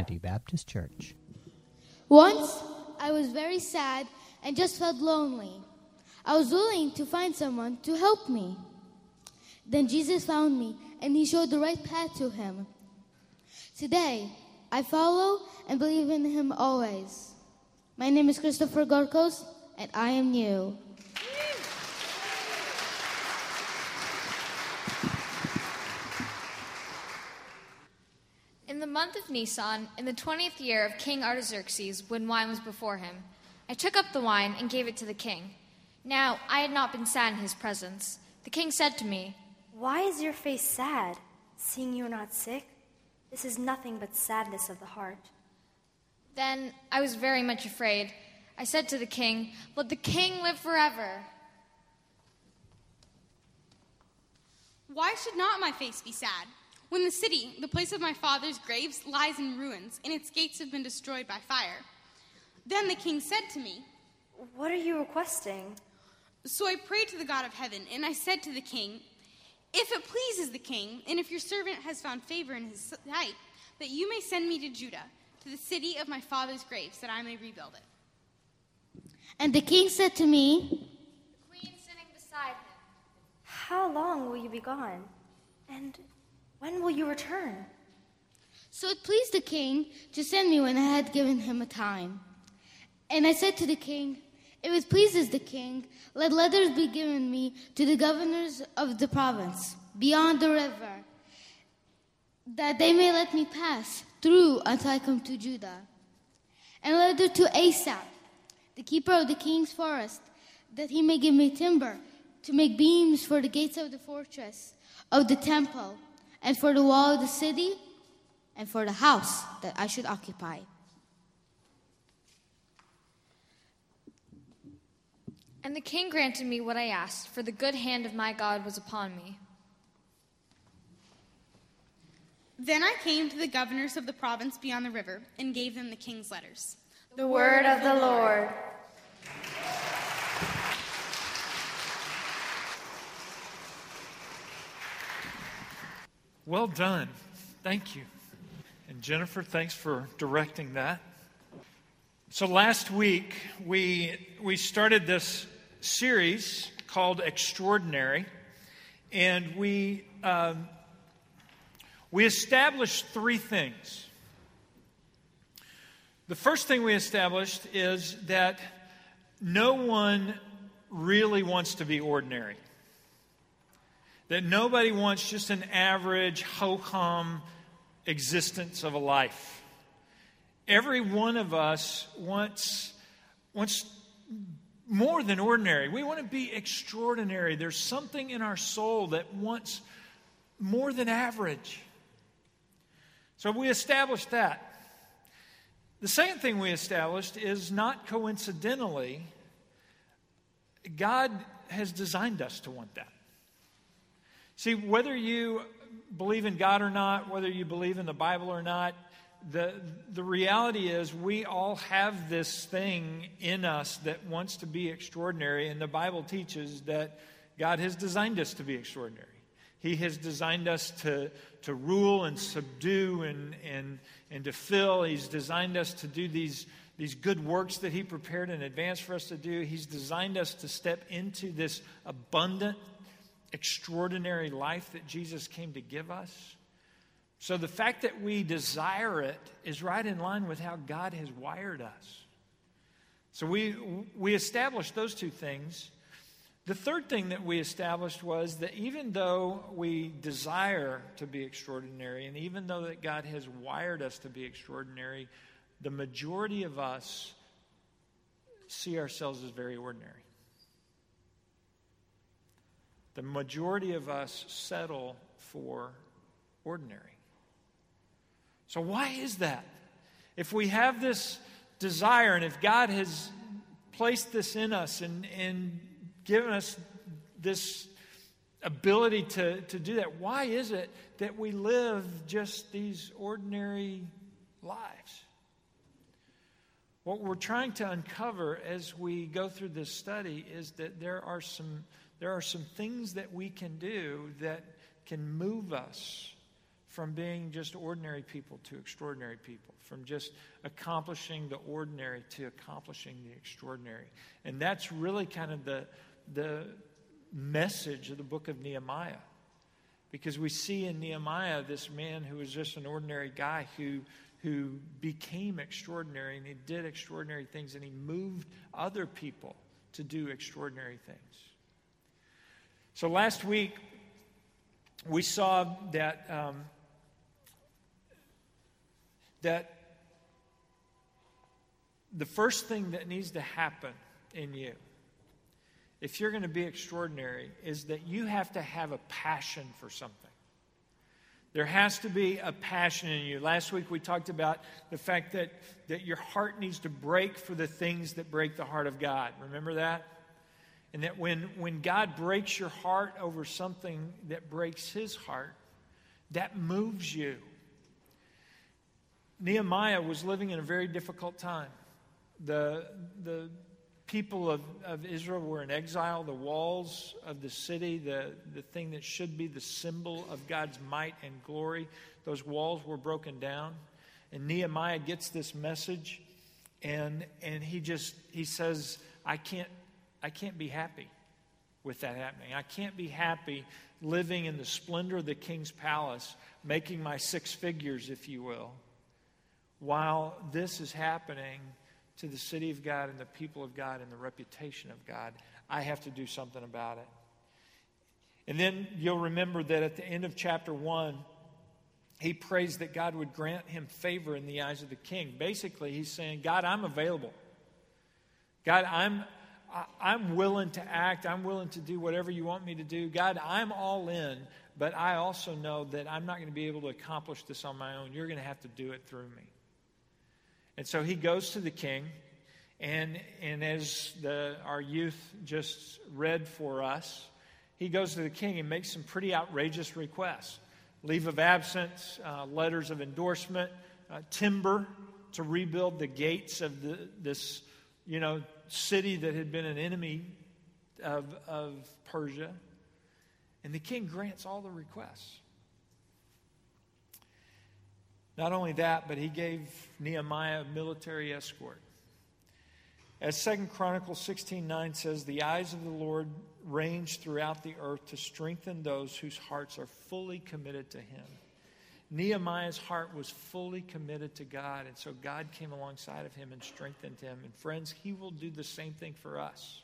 Trinity Baptist Church. Once, I was very sad and just felt lonely. I was willing to find someone to help me. Then Jesus found me and he showed the right path to him. Today, I follow and believe in him always. My name is Christopher Gorkos and I am new. Month of Nisan, in the twentieth year of King Artaxerxes, when wine was before him, I took up the wine and gave it to the king. Now I had not been sad in his presence. The king said to me, Why is your face sad, seeing you are not sick? This is nothing but sadness of the heart. Then I was very much afraid. I said to the king, Let the king live forever. Why should not my face be sad? When the city, the place of my father's graves, lies in ruins, and its gates have been destroyed by fire. Then the king said to me, What are you requesting? So I prayed to the God of heaven, and I said to the king, If it pleases the king, and if your servant has found favor in his sight, that you may send me to Judah, to the city of my father's graves, that I may rebuild it. And the king said to me, The queen sitting beside him. How long will you be gone? And when will you return? So it pleased the king to send me when I had given him a time. And I said to the king, If it pleases the king, let letters be given me to the governors of the province beyond the river, that they may let me pass through until I come to Judah. And letter to Asaph, the keeper of the king's forest, that he may give me timber to make beams for the gates of the fortress of the temple and for the wall of the city, and for the house that I should occupy. And the king granted me what I asked, for the good hand of my God was upon me. Then I came to the governors of the province beyond the river and gave them the king's letters. The word of the Lord. Well done. Thank you. And Jennifer, thanks for directing that. So last week we we started this series called Extraordinary, and we um, we established three things. The first thing we established is that no one really wants to be ordinary. That nobody wants just an average, ho hum existence of a life. Every one of us wants, wants more than ordinary. We want to be extraordinary. There's something in our soul that wants more than average. So we established that. The second thing we established is not coincidentally, God has designed us to want that. See, whether you believe in God or not, whether you believe in the Bible or not, the, the reality is we all have this thing in us that wants to be extraordinary, and the Bible teaches that God has designed us to be extraordinary. He has designed us to, to rule and subdue and, and, and to fill. He's designed us to do these, these good works that He prepared in advance for us to do. He's designed us to step into this abundant, extraordinary life that Jesus came to give us. So the fact that we desire it is right in line with how God has wired us. So we, we established those two things. The third thing that we established was that even though we desire to be extraordinary, and even though that God has wired us to be extraordinary, the majority of us see ourselves as very ordinary. The majority of us settle for ordinary. So, why is that? If we have this desire, and if God has placed this in us and, and given us this ability to, to do that, why is it that we live just these ordinary lives? What we're trying to uncover as we go through this study is that there are some, there are some things that we can do that can move us from being just ordinary people to extraordinary people, from just accomplishing the ordinary to accomplishing the extraordinary. And that's really kind of the, the message of the book of Nehemiah. Because we see in Nehemiah this man who was just an ordinary guy who, who became extraordinary and he did extraordinary things and he moved other people to do extraordinary things. So last week, we saw that, um, that the first thing that needs to happen in you if you're going to be extraordinary, is that you have to have a passion for something. There has to be a passion in you. Last week we talked about the fact that, that your heart needs to break for the things that break the heart of God. Remember that? And that when, when God breaks your heart over something that breaks his heart, that moves you. Nehemiah was living in a very difficult time. The, the people of, of Israel were in exile. The walls of the city, the, the thing that should be the symbol of God's might and glory, those walls were broken down. And Nehemiah gets this message, and, and he just he says, I can't, I can't be happy with that happening. I can't be happy living in the splendor of the king's palace, making my six figures, if you will, while this is happening to the city of God and the people of God and the reputation of God. I have to do something about it. And then you'll remember that at the end of chapter 1, he prays that God would grant him favor in the eyes of the king. Basically, he's saying, God, I'm available. God, I'm, I'm willing to act. I'm willing to do whatever you want me to do. God, I'm all in, but I also know that I'm not going to be able to accomplish this on my own. You're going to have to do it through me. And so he goes to the king, and, and as the, our youth just read for us, he goes to the king and makes some pretty outrageous requests leave of absence, uh, letters of endorsement, uh, timber to rebuild the gates of the, this you know, city that had been an enemy of, of Persia. And the king grants all the requests. Not only that, but he gave Nehemiah a military escort. As 2 Chronicles 16:9 says, the eyes of the Lord range throughout the earth to strengthen those whose hearts are fully committed to him. Nehemiah's heart was fully committed to God, and so God came alongside of him and strengthened him. And friends, he will do the same thing for us.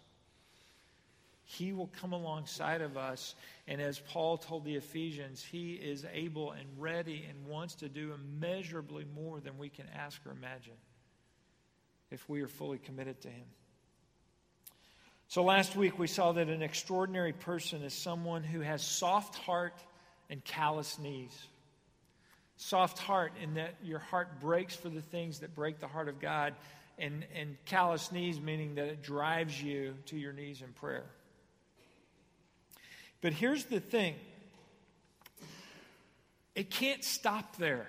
He will come alongside of us. And as Paul told the Ephesians, He is able and ready and wants to do immeasurably more than we can ask or imagine if we are fully committed to Him. So last week we saw that an extraordinary person is someone who has soft heart and callous knees. Soft heart in that your heart breaks for the things that break the heart of God, and, and callous knees meaning that it drives you to your knees in prayer. But here's the thing it can't stop there.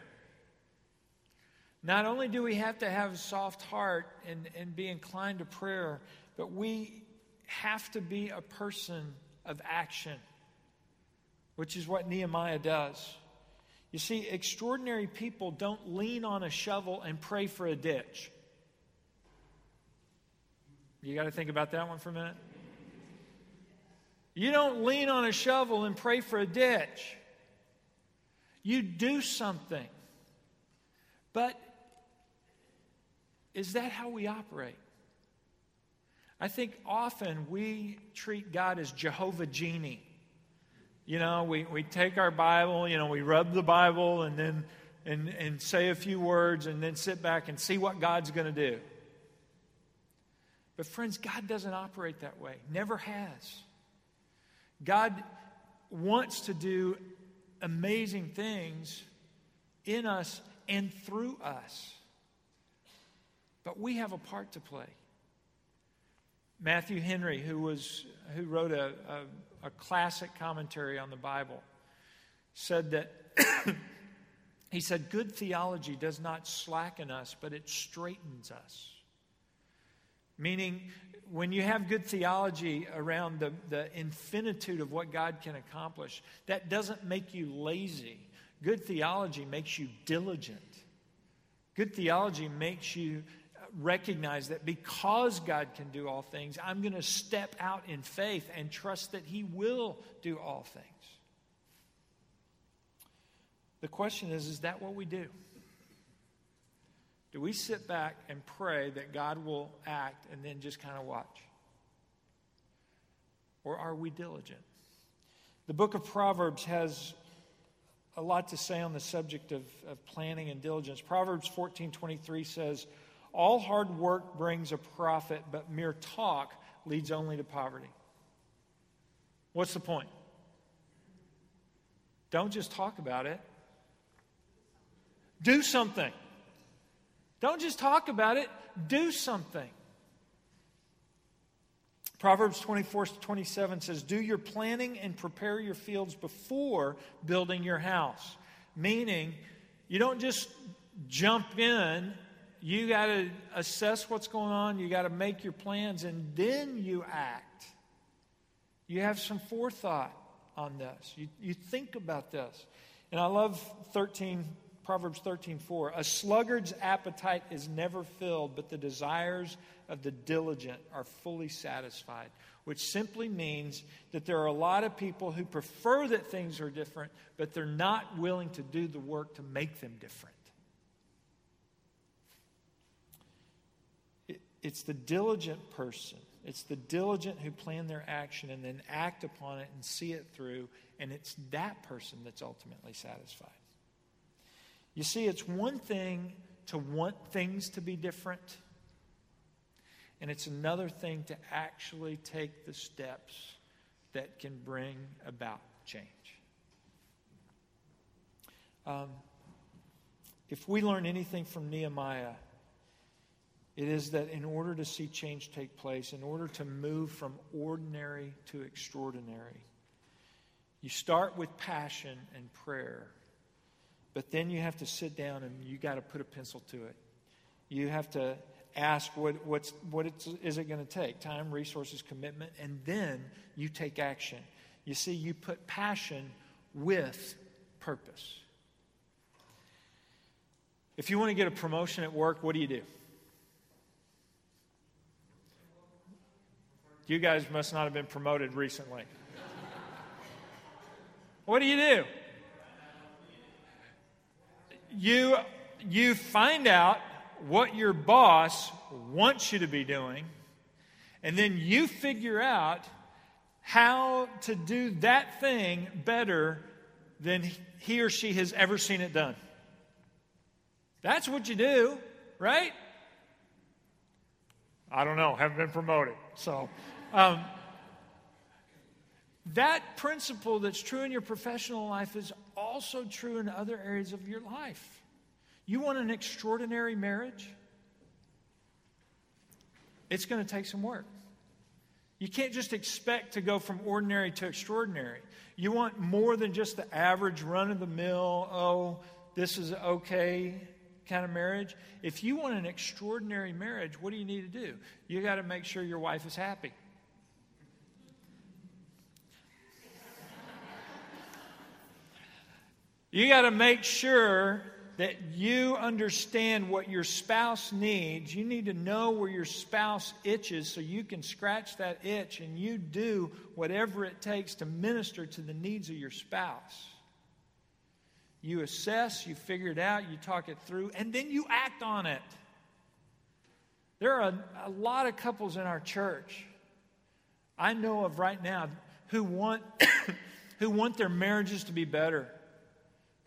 Not only do we have to have a soft heart and, and be inclined to prayer, but we have to be a person of action, which is what Nehemiah does. You see, extraordinary people don't lean on a shovel and pray for a ditch. You got to think about that one for a minute. You don't lean on a shovel and pray for a ditch. You do something. But is that how we operate? I think often we treat God as Jehovah Genie. You know, we, we take our Bible, you know, we rub the Bible and then and, and say a few words and then sit back and see what God's going to do. But, friends, God doesn't operate that way, never has. God wants to do amazing things in us and through us. But we have a part to play. Matthew Henry, who, was, who wrote a, a, a classic commentary on the Bible, said that he said, Good theology does not slacken us, but it straightens us. Meaning, when you have good theology around the, the infinitude of what God can accomplish, that doesn't make you lazy. Good theology makes you diligent. Good theology makes you recognize that because God can do all things, I'm going to step out in faith and trust that He will do all things. The question is is that what we do? Do we sit back and pray that God will act and then just kind of watch? Or are we diligent? The book of Proverbs has a lot to say on the subject of, of planning and diligence. Proverbs 14 23 says, All hard work brings a profit, but mere talk leads only to poverty. What's the point? Don't just talk about it, do something. Don't just talk about it, do something. Proverbs 24 to 27 says, Do your planning and prepare your fields before building your house. Meaning, you don't just jump in, you got to assess what's going on, you got to make your plans, and then you act. You have some forethought on this, you, you think about this. And I love 13 Proverbs 13, 4. A sluggard's appetite is never filled, but the desires of the diligent are fully satisfied, which simply means that there are a lot of people who prefer that things are different, but they're not willing to do the work to make them different. It, it's the diligent person. It's the diligent who plan their action and then act upon it and see it through, and it's that person that's ultimately satisfied. You see, it's one thing to want things to be different, and it's another thing to actually take the steps that can bring about change. Um, if we learn anything from Nehemiah, it is that in order to see change take place, in order to move from ordinary to extraordinary, you start with passion and prayer but then you have to sit down and you got to put a pencil to it. You have to ask what, what's, what is it going to take time, resources, commitment, and then you take action. You see, you put passion with purpose. If you want to get a promotion at work, what do you do? You guys must not have been promoted recently. what do you do? you, you find out what your boss wants you to be doing, and then you figure out how to do that thing better than he or she has ever seen it done. That's what you do, right? I don't know, haven't been promoted. So, um, that principle that's true in your professional life is also true in other areas of your life. You want an extraordinary marriage? It's going to take some work. You can't just expect to go from ordinary to extraordinary. You want more than just the average run of the mill, oh, this is okay kind of marriage. If you want an extraordinary marriage, what do you need to do? You got to make sure your wife is happy. You got to make sure that you understand what your spouse needs. You need to know where your spouse itches so you can scratch that itch and you do whatever it takes to minister to the needs of your spouse. You assess, you figure it out, you talk it through, and then you act on it. There are a, a lot of couples in our church I know of right now who want, who want their marriages to be better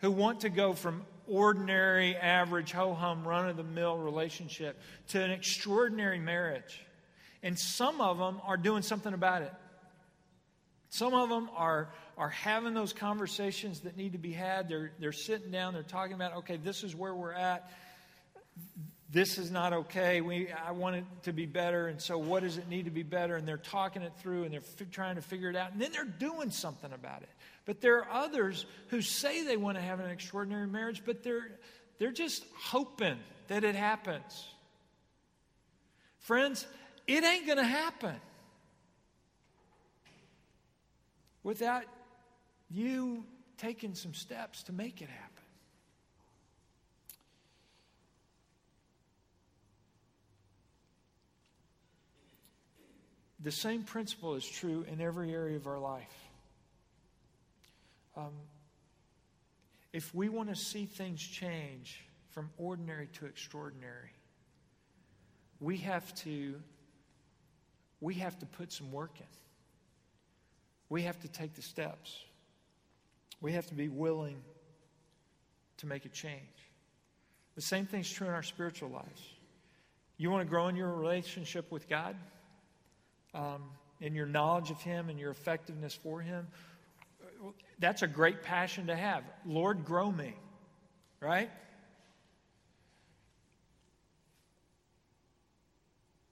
who want to go from ordinary, average, ho hum, run of the mill relationship to an extraordinary marriage. And some of them are doing something about it. Some of them are, are having those conversations that need to be had. They're, they're sitting down, they're talking about, okay, this is where we're at. This is not okay. We, I want it to be better. And so, what does it need to be better? And they're talking it through and they're f- trying to figure it out. And then they're doing something about it. But there are others who say they want to have an extraordinary marriage, but they're, they're just hoping that it happens. Friends, it ain't going to happen without you taking some steps to make it happen. The same principle is true in every area of our life. Um, if we want to see things change from ordinary to extraordinary, we have to we have to put some work in. We have to take the steps. We have to be willing to make a change. The same thing's true in our spiritual lives. You want to grow in your relationship with God, um, in your knowledge of Him and your effectiveness for Him. That's a great passion to have. Lord, grow me, right?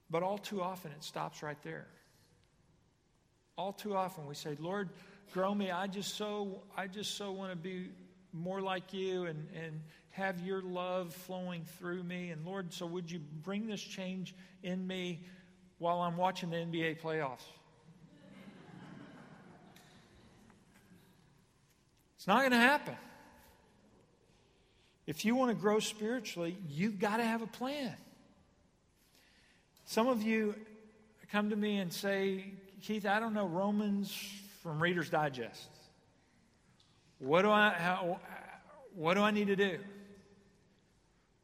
But all too often it stops right there. All too often we say, Lord, grow me. I just so I just so want to be more like you and, and have your love flowing through me. And Lord, so would you bring this change in me while I'm watching the NBA playoffs? It's not going to happen. If you want to grow spiritually, you've got to have a plan. Some of you come to me and say, Keith, I don't know Romans from Reader's Digest. What do I, how, what do I need to do?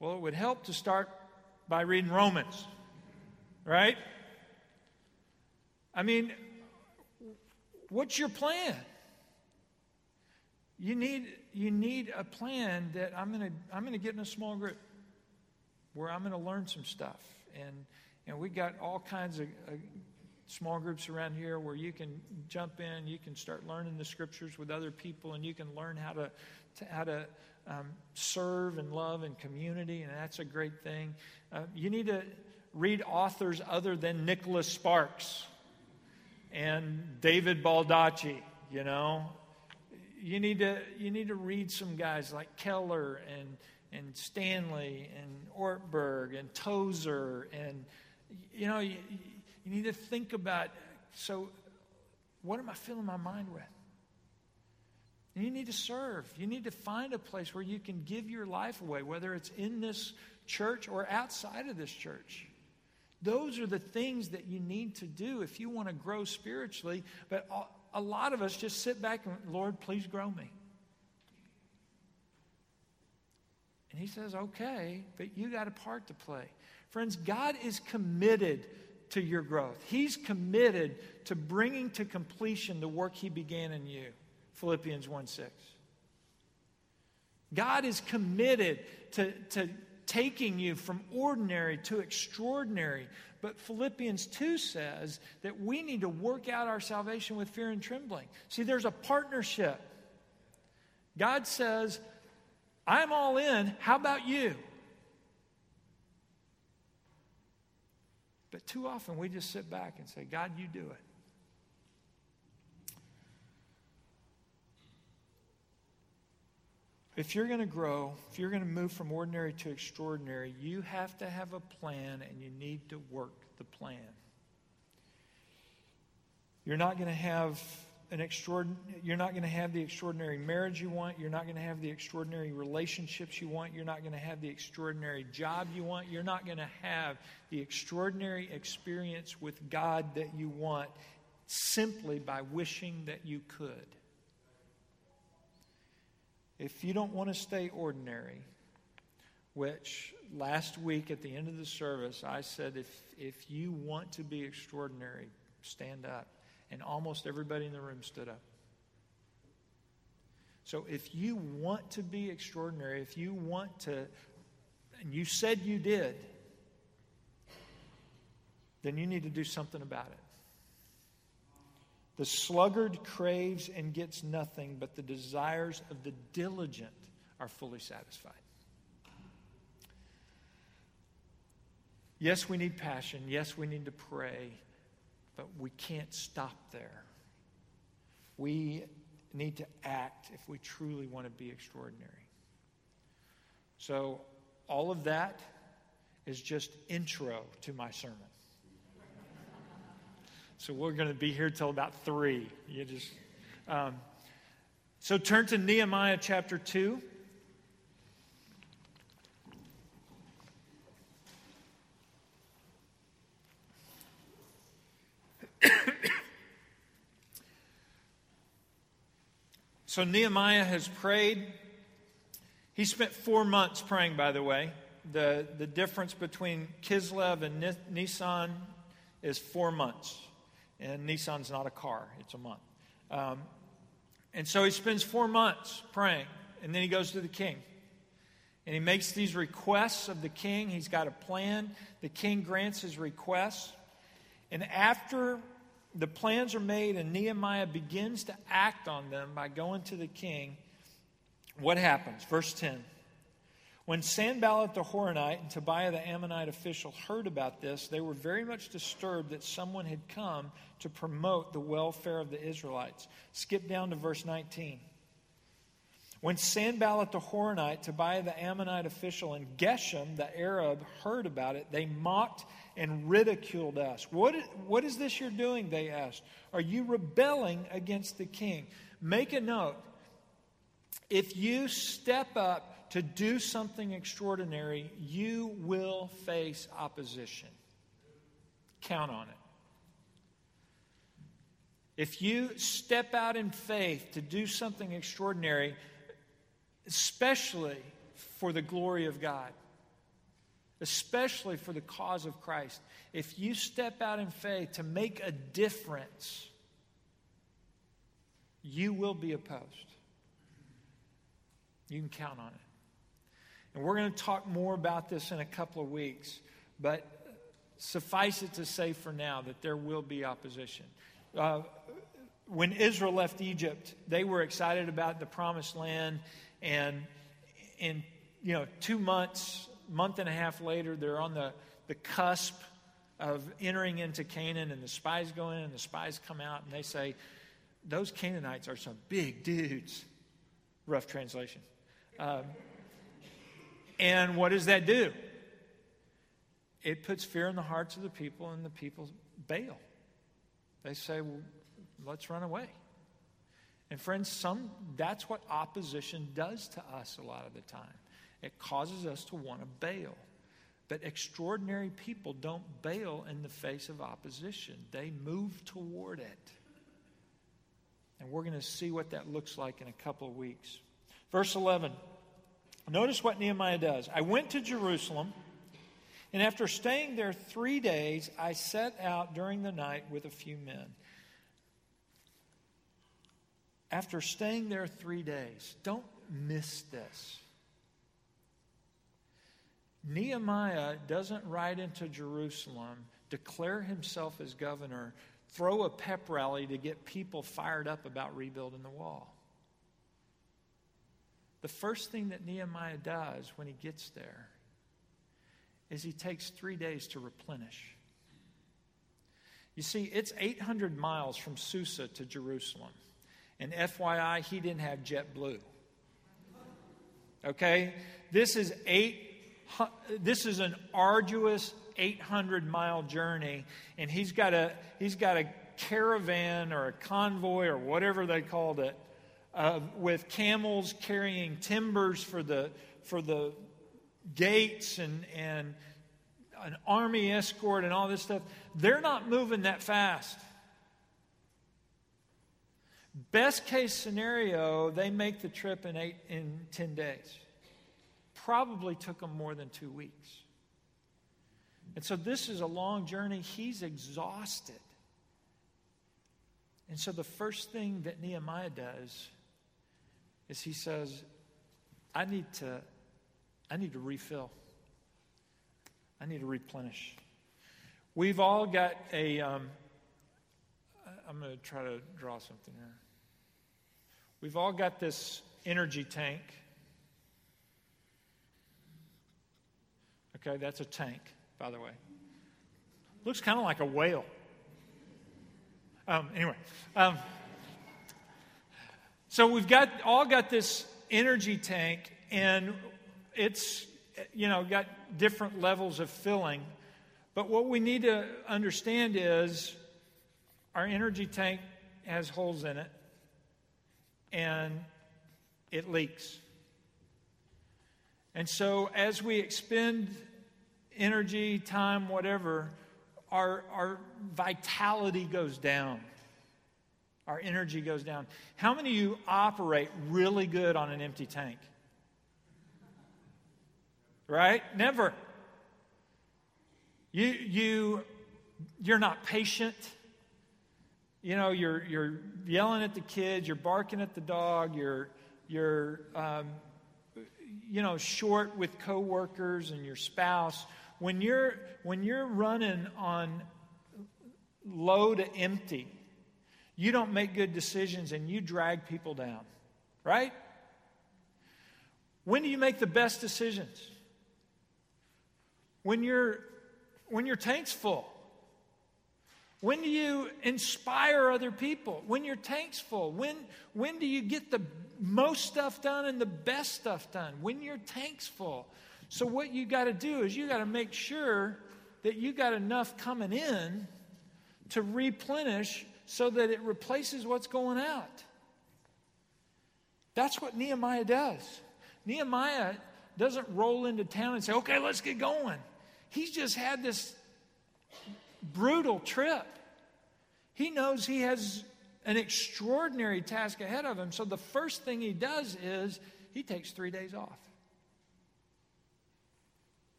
Well, it would help to start by reading Romans, right? I mean, what's your plan? You need, you need a plan that I'm going to I'm to get in a small group where I'm going to learn some stuff. And and we got all kinds of uh, small groups around here where you can jump in, you can start learning the scriptures with other people, and you can learn how to, to how to um, serve and love in community, and that's a great thing. Uh, you need to read authors other than Nicholas Sparks and David Baldacci. You know, you need to you need to read some guys like Keller and and Stanley and Ortberg and Tozer and you know, you, you need to think about so, what am I filling my mind with? You need to serve. You need to find a place where you can give your life away, whether it's in this church or outside of this church. Those are the things that you need to do if you want to grow spiritually. But a lot of us just sit back and, Lord, please grow me. And he says, okay, but you got a part to play. Friends, God is committed to your growth. He's committed to bringing to completion the work He began in you. Philippians 1 6. God is committed to, to taking you from ordinary to extraordinary. But Philippians 2 says that we need to work out our salvation with fear and trembling. See, there's a partnership. God says, I'm all in. How about you? But too often we just sit back and say, God, you do it. If you're going to grow, if you're going to move from ordinary to extraordinary, you have to have a plan and you need to work the plan. You're not going to have an extraordinary, you're not going to have the extraordinary marriage you want. You're not going to have the extraordinary relationships you want. You're not going to have the extraordinary job you want. You're not going to have the extraordinary experience with God that you want simply by wishing that you could. If you don't want to stay ordinary, which last week at the end of the service I said, if, if you want to be extraordinary, stand up and almost everybody in the room stood up. So if you want to be extraordinary, if you want to, and you said you did, then you need to do something about it. The sluggard craves and gets nothing, but the desires of the diligent are fully satisfied. Yes, we need passion. Yes, we need to pray. But we can't stop there. We need to act if we truly want to be extraordinary. So, all of that is just intro to my sermon. So, we're going to be here till about three. You just. Um, So turn to Nehemiah chapter 2. so Nehemiah has prayed. He spent four months praying, by the way. The, the difference between Kislev and Nisan is four months. And Nissan's not a car, it's a month. Um, and so he spends four months praying, and then he goes to the king. And he makes these requests of the king. He's got a plan. The king grants his requests. And after the plans are made and Nehemiah begins to act on them by going to the king, what happens? Verse 10. When Sanballat the Horonite and Tobiah the Ammonite official heard about this, they were very much disturbed that someone had come to promote the welfare of the Israelites. Skip down to verse 19. When Sanballat the Horonite, Tobiah the Ammonite official, and Geshem the Arab heard about it, they mocked and ridiculed us. What, what is this you're doing? They asked. Are you rebelling against the king? Make a note. If you step up to do something extraordinary, you will face opposition. Count on it. If you step out in faith to do something extraordinary, especially for the glory of God, especially for the cause of Christ, if you step out in faith to make a difference, you will be opposed. You can count on it. And we're going to talk more about this in a couple of weeks, but suffice it to say for now that there will be opposition. Uh, when Israel left Egypt, they were excited about the promised land, and in you know two months, month and a half later, they're on the, the cusp of entering into Canaan, and the spies go in, and the spies come out, and they say, "Those Canaanites are some big dudes." Rough translation. Um, and what does that do? It puts fear in the hearts of the people, and the people bail. They say, well, let's run away. And friends, some that's what opposition does to us a lot of the time. It causes us to want to bail. But extraordinary people don't bail in the face of opposition. They move toward it. And we're going to see what that looks like in a couple of weeks. Verse 11 Notice what Nehemiah does. I went to Jerusalem, and after staying there three days, I set out during the night with a few men. After staying there three days, don't miss this. Nehemiah doesn't ride into Jerusalem, declare himself as governor, throw a pep rally to get people fired up about rebuilding the wall. The first thing that Nehemiah does when he gets there is he takes three days to replenish. You see, it's 800 miles from Susa to Jerusalem. And FYI, he didn't have JetBlue. Okay? This is eight. This is an arduous 800 mile journey, and he's got a he's got a caravan or a convoy or whatever they called it uh, with camels carrying timbers for the, for the gates and, and an army escort and all this stuff. They're not moving that fast. Best case scenario, they make the trip in eight in ten days. Probably took them more than two weeks. And so this is a long journey. He's exhausted. And so the first thing that Nehemiah does is he says, I need to, I need to refill. I need to replenish. We've all got a. am going to try to draw something here. We've all got this energy tank. Okay, that's a tank, by the way. Looks kind of like a whale. Um, anyway. Um, so we've got all got this energy tank, and it's you know got different levels of filling. But what we need to understand is our energy tank has holes in it, and it leaks. And so, as we expend energy, time, whatever, our, our vitality goes down. Our energy goes down. How many of you operate really good on an empty tank? Right? Never. You, you, you're not patient. You know, you're, you're yelling at the kids, you're barking at the dog, you're, you're um, you know, short with coworkers and your spouse. When you're, when you're running on low to empty, you don't make good decisions and you drag people down, right? When do you make the best decisions? When, you when your tank's full. When do you inspire other people? When your tank's full. When, when do you get the most stuff done and the best stuff done? When your tank's full. So, what you got to do is you got to make sure that you got enough coming in to replenish so that it replaces what's going out. That's what Nehemiah does. Nehemiah doesn't roll into town and say, okay, let's get going. He's just had this brutal trip. He knows he has an extraordinary task ahead of him. So the first thing he does is he takes three days off.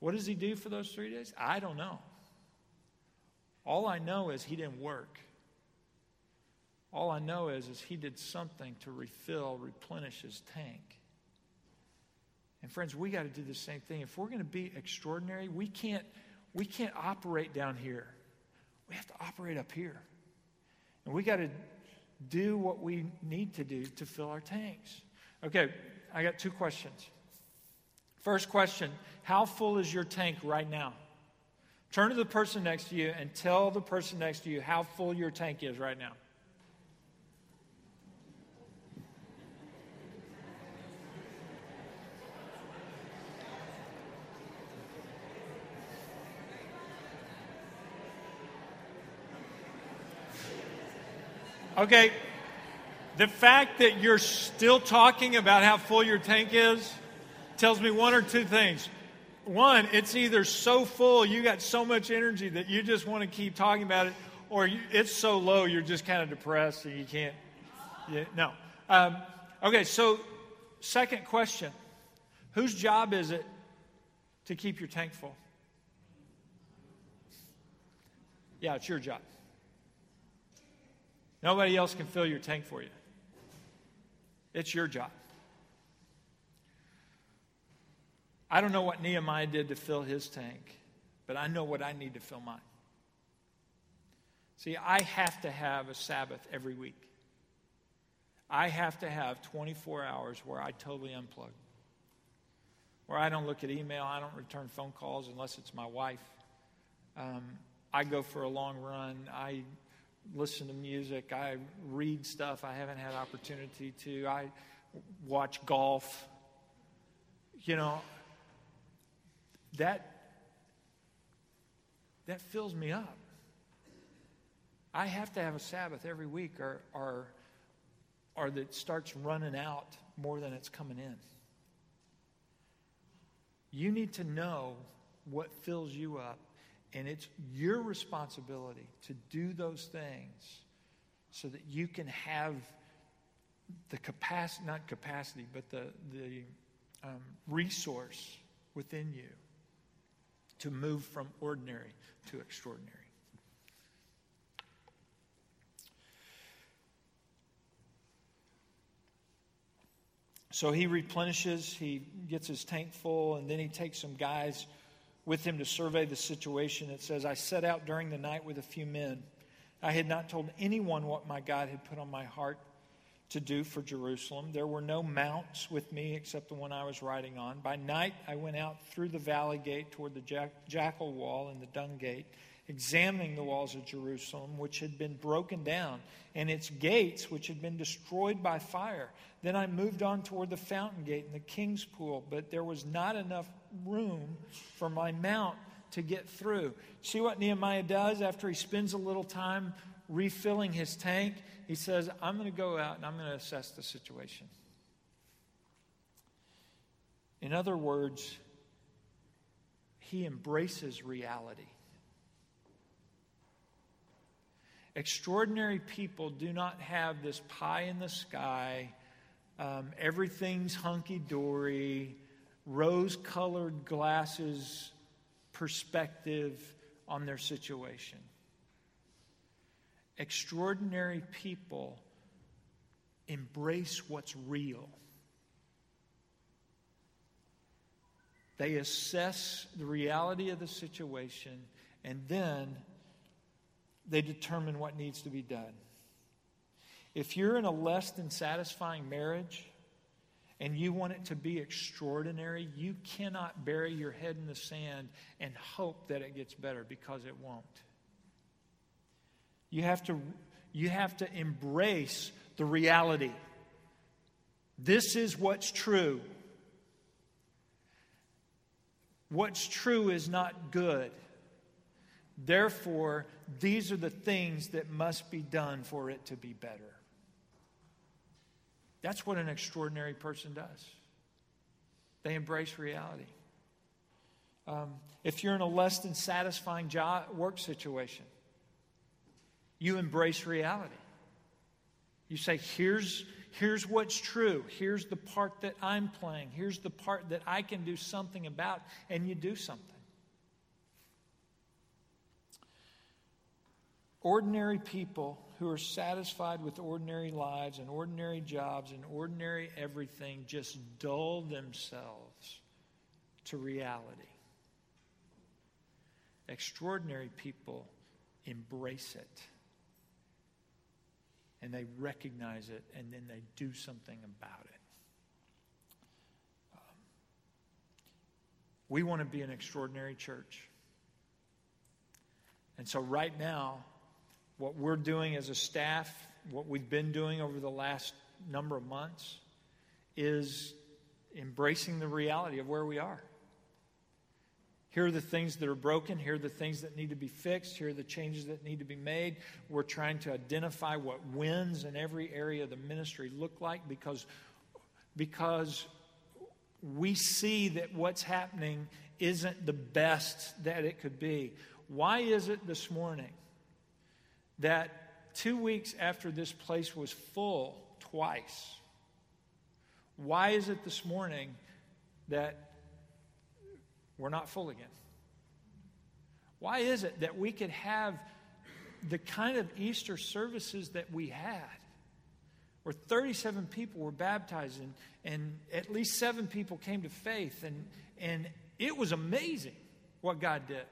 What does he do for those three days? I don't know. All I know is he didn't work. All I know is, is he did something to refill, replenish his tank. And friends, we got to do the same thing. If we're going to be extraordinary, we can't, we can't operate down here. We have to operate up here. And we got to do what we need to do to fill our tanks. Okay, I got two questions. First question How full is your tank right now? Turn to the person next to you and tell the person next to you how full your tank is right now. Okay, the fact that you're still talking about how full your tank is tells me one or two things one, it's either so full, you got so much energy that you just want to keep talking about it, or you, it's so low, you're just kind of depressed and you can't. Yeah, no. Um, okay, so second question Whose job is it to keep your tank full? Yeah, it's your job. Nobody else can fill your tank for you. It's your job. I don't know what Nehemiah did to fill his tank, but I know what I need to fill mine. See, I have to have a Sabbath every week. I have to have 24 hours where I totally unplug, where I don't look at email, I don't return phone calls unless it's my wife. Um, I go for a long run. I listen to music. I read stuff I haven't had opportunity to. I watch golf. You know, that, that fills me up. I have to have a Sabbath every week or, or, or that starts running out more than it's coming in. You need to know what fills you up, and it's your responsibility to do those things so that you can have the capacity, not capacity, but the, the um, resource within you to move from ordinary to extraordinary. So he replenishes, he gets his tank full, and then he takes some guys with him to survey the situation. It says, I set out during the night with a few men. I had not told anyone what my God had put on my heart to do for Jerusalem. There were no mounts with me except the one I was riding on. By night, I went out through the valley gate toward the jack- jackal wall and the dung gate, examining the walls of Jerusalem, which had been broken down, and its gates, which had been destroyed by fire. Then I moved on toward the fountain gate and the king's pool, but there was not enough room for my mount to get through. See what Nehemiah does after he spends a little time refilling his tank, he says, I'm going to go out and I'm going to assess the situation. In other words, he embraces reality. Extraordinary people do not have this pie in the sky, um, everything's hunky dory, rose colored glasses perspective on their situation. Extraordinary people embrace what's real. They assess the reality of the situation and then they determine what needs to be done. If you're in a less than satisfying marriage and you want it to be extraordinary, you cannot bury your head in the sand and hope that it gets better because it won't. You have to, you have to embrace the reality. This is what's true. What's true is not good. Therefore, these are the things that must be done for it to be better. That's what an extraordinary person does. They embrace reality. Um, if you're in a less than satisfying job, work situation, you embrace reality. You say, here's, here's what's true. Here's the part that I'm playing. Here's the part that I can do something about, and you do something. Ordinary people who are satisfied with ordinary lives and ordinary jobs and ordinary everything just dull themselves to reality. Extraordinary people embrace it and they recognize it and then they do something about it. Um, we want to be an extraordinary church. And so, right now, what we're doing as a staff, what we've been doing over the last number of months, is embracing the reality of where we are. Here are the things that are broken. Here are the things that need to be fixed. Here are the changes that need to be made. We're trying to identify what wins in every area of the ministry look like because, because we see that what's happening isn't the best that it could be. Why is it this morning that two weeks after this place was full twice, why is it this morning that we're not full again? Why is it that we could have the kind of Easter services that we had, where 37 people were baptized and, and at least seven people came to faith, and, and it was amazing what God did.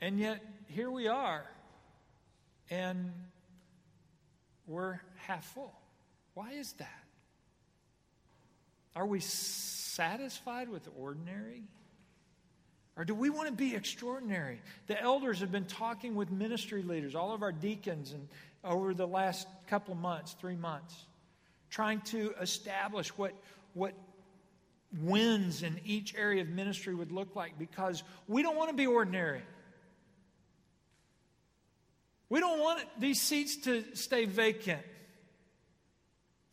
And yet, here we are and we're half full. Why is that? Are we satisfied with ordinary? Or do we want to be extraordinary? The elders have been talking with ministry leaders, all of our deacons, and over the last couple of months, three months, trying to establish what, what wins in each area of ministry would look like because we don't want to be ordinary. We don't want these seats to stay vacant.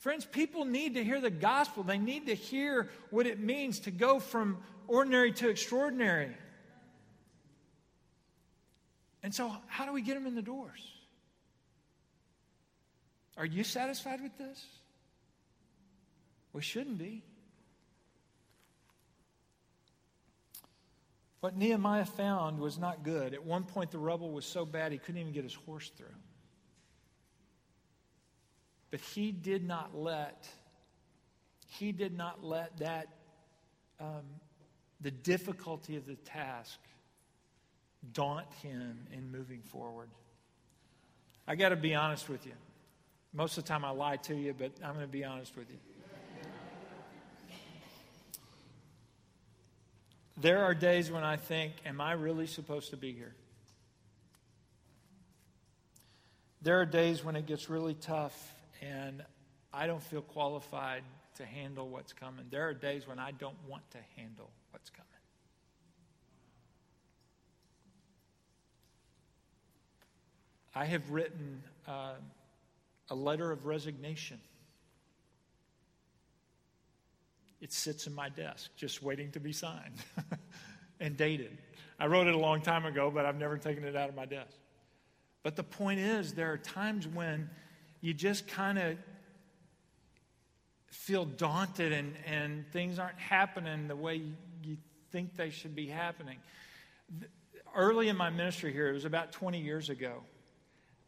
Friends, people need to hear the gospel. They need to hear what it means to go from ordinary to extraordinary. And so, how do we get them in the doors? Are you satisfied with this? We shouldn't be. What Nehemiah found was not good. At one point, the rubble was so bad he couldn't even get his horse through. But he did not let, he did not let that, um, the difficulty of the task daunt him in moving forward. I got to be honest with you. Most of the time I lie to you, but I'm going to be honest with you. There are days when I think, Am I really supposed to be here? There are days when it gets really tough and I don't feel qualified to handle what's coming. There are days when I don't want to handle what's coming. I have written uh, a letter of resignation. It sits in my desk, just waiting to be signed and dated. I wrote it a long time ago, but I've never taken it out of my desk. But the point is, there are times when you just kind of feel daunted and, and things aren't happening the way you think they should be happening. Early in my ministry here, it was about 20 years ago,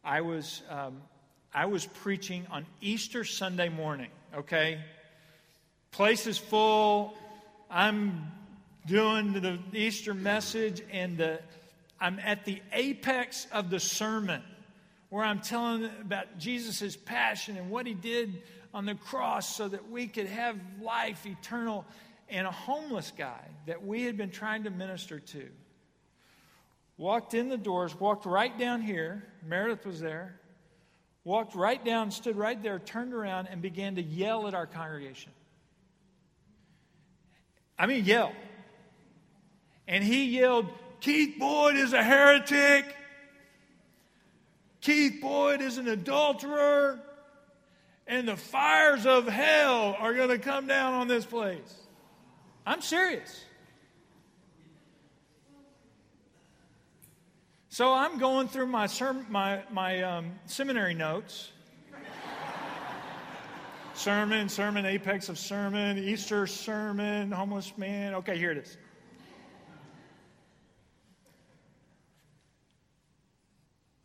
I was, um, I was preaching on Easter Sunday morning, okay? Place is full. I'm doing the Easter message, and the, I'm at the apex of the sermon where I'm telling about Jesus' passion and what he did on the cross so that we could have life eternal. And a homeless guy that we had been trying to minister to walked in the doors, walked right down here. Meredith was there. Walked right down, stood right there, turned around, and began to yell at our congregation. I mean, yell. And he yelled, Keith Boyd is a heretic. Keith Boyd is an adulterer. And the fires of hell are going to come down on this place. I'm serious. So I'm going through my, my, my um, seminary notes sermon, sermon, apex of sermon, Easter sermon, homeless man. Okay, here it is.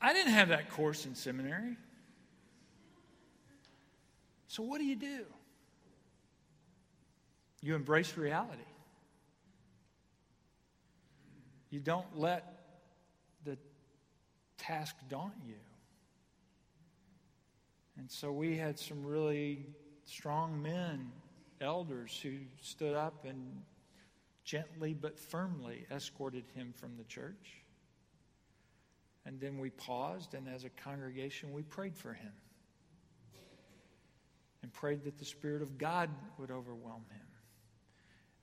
I didn't have that course in seminary. So, what do you do? You embrace reality. You don't let the task daunt you. And so we had some really strong men, elders, who stood up and gently but firmly escorted him from the church. And then we paused, and as a congregation, we prayed for him and prayed that the Spirit of God would overwhelm him.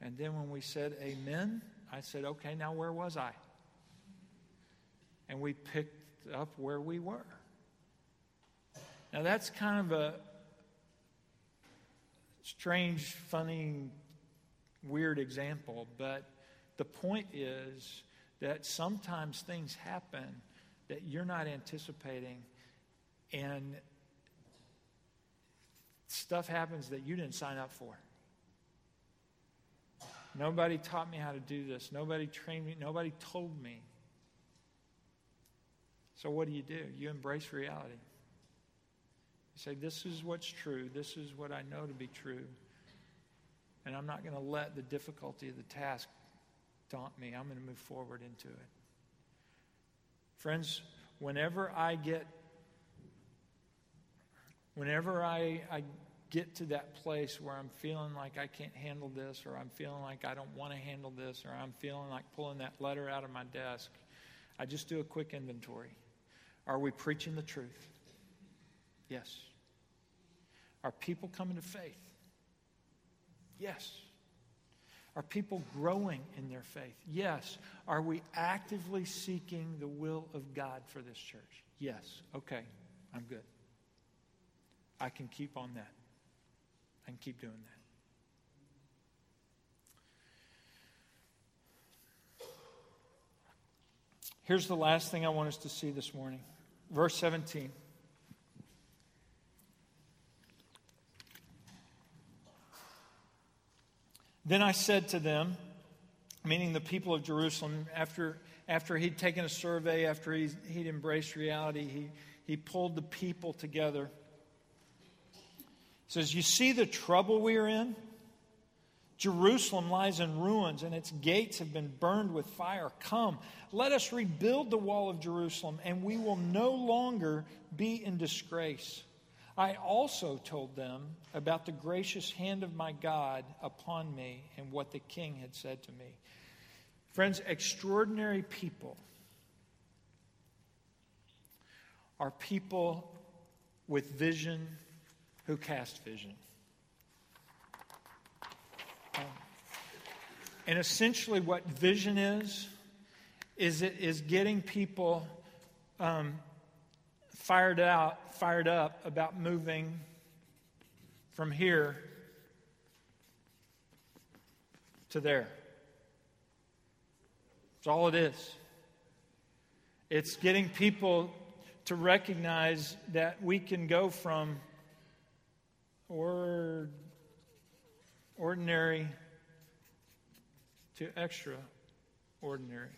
And then when we said amen, I said, okay, now where was I? And we picked up where we were. Now that's kind of a strange, funny, weird example, but the point is that sometimes things happen that you're not anticipating, and stuff happens that you didn't sign up for. Nobody taught me how to do this. Nobody trained me. Nobody told me. So, what do you do? You embrace reality. You say, This is what's true. This is what I know to be true. And I'm not going to let the difficulty of the task daunt me. I'm going to move forward into it. Friends, whenever I get whenever I, I get to that place where I'm feeling like I can't handle this, or I'm feeling like I don't want to handle this, or I'm feeling like pulling that letter out of my desk, I just do a quick inventory. Are we preaching the truth? Yes. Are people coming to faith? Yes. Are people growing in their faith? Yes. Are we actively seeking the will of God for this church? Yes. Okay, I'm good. I can keep on that. I can keep doing that. Here's the last thing I want us to see this morning. Verse 17. Then I said to them, meaning the people of Jerusalem, after, after he'd taken a survey, after he'd, he'd embraced reality, he, he pulled the people together. He says, You see the trouble we are in? Jerusalem lies in ruins, and its gates have been burned with fire. Come, let us rebuild the wall of Jerusalem, and we will no longer be in disgrace. I also told them about the gracious hand of my God upon me and what the king had said to me. Friends, extraordinary people are people with vision who cast vision. Um, and essentially, what vision is, is it is getting people um, fired out, fired up about moving from here to there. That's all it is. It's getting people to recognize that we can go from or ordinary to extraordinary.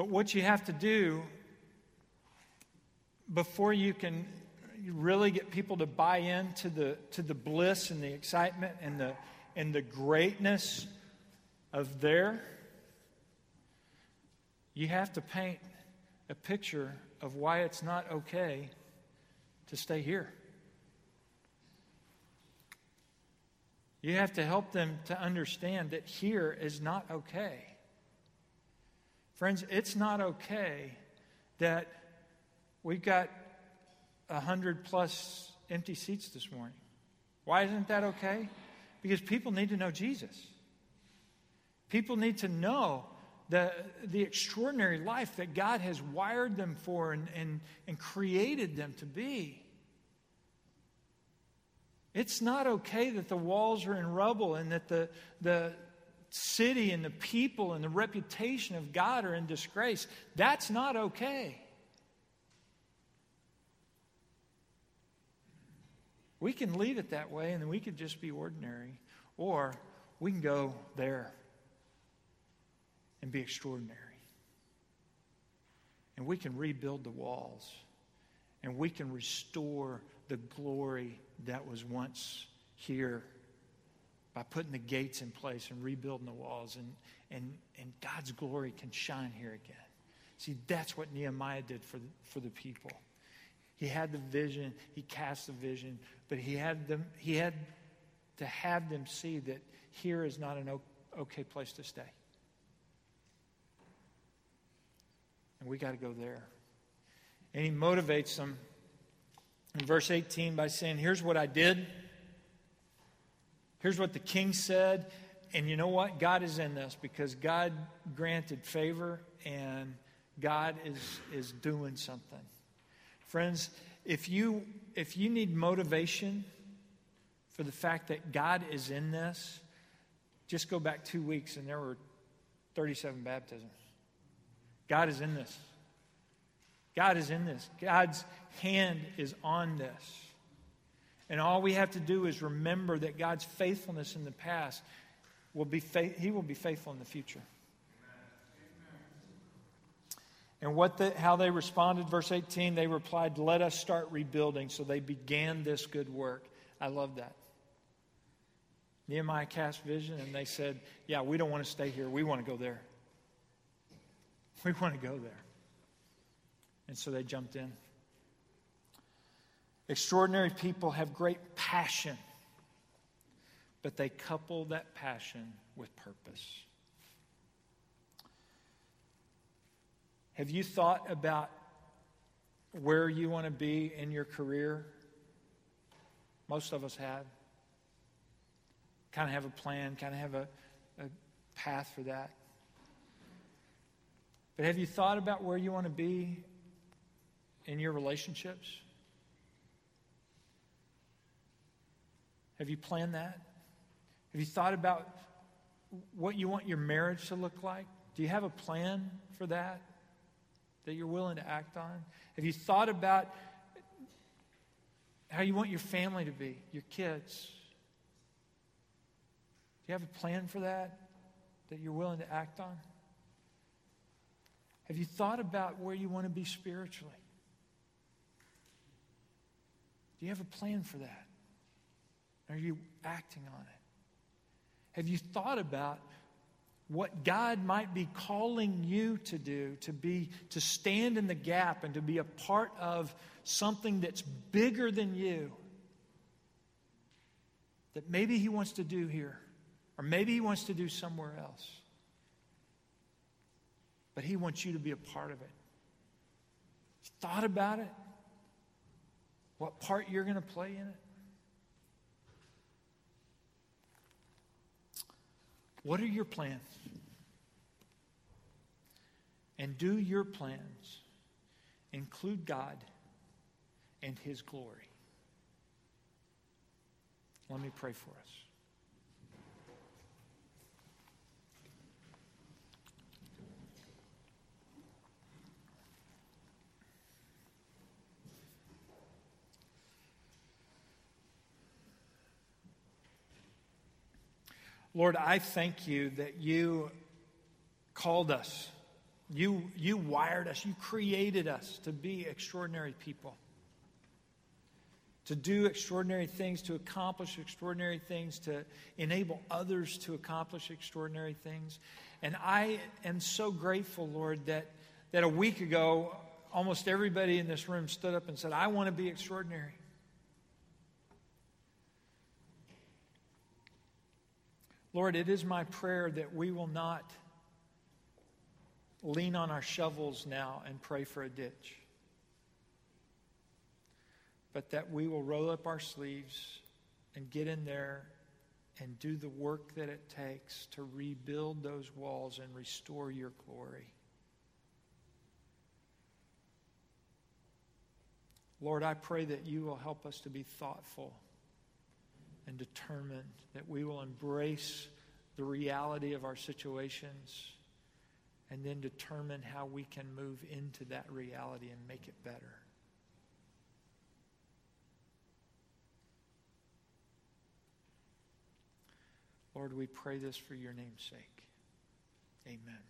But what you have to do before you can really get people to buy into the, to the bliss and the excitement and the, and the greatness of there, you have to paint a picture of why it's not okay to stay here. You have to help them to understand that here is not okay. Friends, it's not okay that we've got a hundred plus empty seats this morning. Why isn't that okay? Because people need to know Jesus. People need to know the, the extraordinary life that God has wired them for and, and, and created them to be. It's not okay that the walls are in rubble and that the, the city and the people and the reputation of God are in disgrace. That's not okay. We can leave it that way and then we could just be ordinary. Or we can go there and be extraordinary. And we can rebuild the walls. And we can restore the glory that was once here by putting the gates in place and rebuilding the walls. And, and, and God's glory can shine here again. See, that's what Nehemiah did for the, for the people. He had the vision, he cast the vision, but he had, them, he had to have them see that here is not an okay place to stay. And we got to go there. And he motivates them in verse 18 by saying, Here's what I did. Here's what the king said. And you know what? God is in this because God granted favor and God is, is doing something. Friends, if you, if you need motivation for the fact that God is in this, just go back two weeks and there were 37 baptisms. God is in this. God is in this. God's hand is on this. And all we have to do is remember that God's faithfulness in the past will be faith, he will be faithful in the future. And what the, how they responded, verse 18, they replied, Let us start rebuilding. So they began this good work. I love that. Nehemiah cast vision and they said, Yeah, we don't want to stay here. We want to go there. We want to go there. And so they jumped in. Extraordinary people have great passion, but they couple that passion with purpose. Have you thought about where you want to be in your career? Most of us have. Kind of have a plan, kind of have a, a path for that. But have you thought about where you want to be in your relationships? Have you planned that? Have you thought about what you want your marriage to look like? Do you have a plan for that? that you're willing to act on? Have you thought about how you want your family to be, your kids? Do you have a plan for that that you're willing to act on? Have you thought about where you want to be spiritually? Do you have a plan for that? Are you acting on it? Have you thought about what God might be calling you to do, to be to stand in the gap and to be a part of something that's bigger than you. That maybe he wants to do here or maybe he wants to do somewhere else. But he wants you to be a part of it. Thought about it? What part you're going to play in it? What are your plans? and do your plans. Include God and His glory. Let me pray for us. Lord, I thank you that you called us. You, you wired us. You created us to be extraordinary people, to do extraordinary things, to accomplish extraordinary things, to enable others to accomplish extraordinary things. And I am so grateful, Lord, that, that a week ago, almost everybody in this room stood up and said, I want to be extraordinary. Lord, it is my prayer that we will not lean on our shovels now and pray for a ditch, but that we will roll up our sleeves and get in there and do the work that it takes to rebuild those walls and restore your glory. Lord, I pray that you will help us to be thoughtful and determined that we will embrace the reality of our situations and then determine how we can move into that reality and make it better. Lord, we pray this for your name's sake. Amen.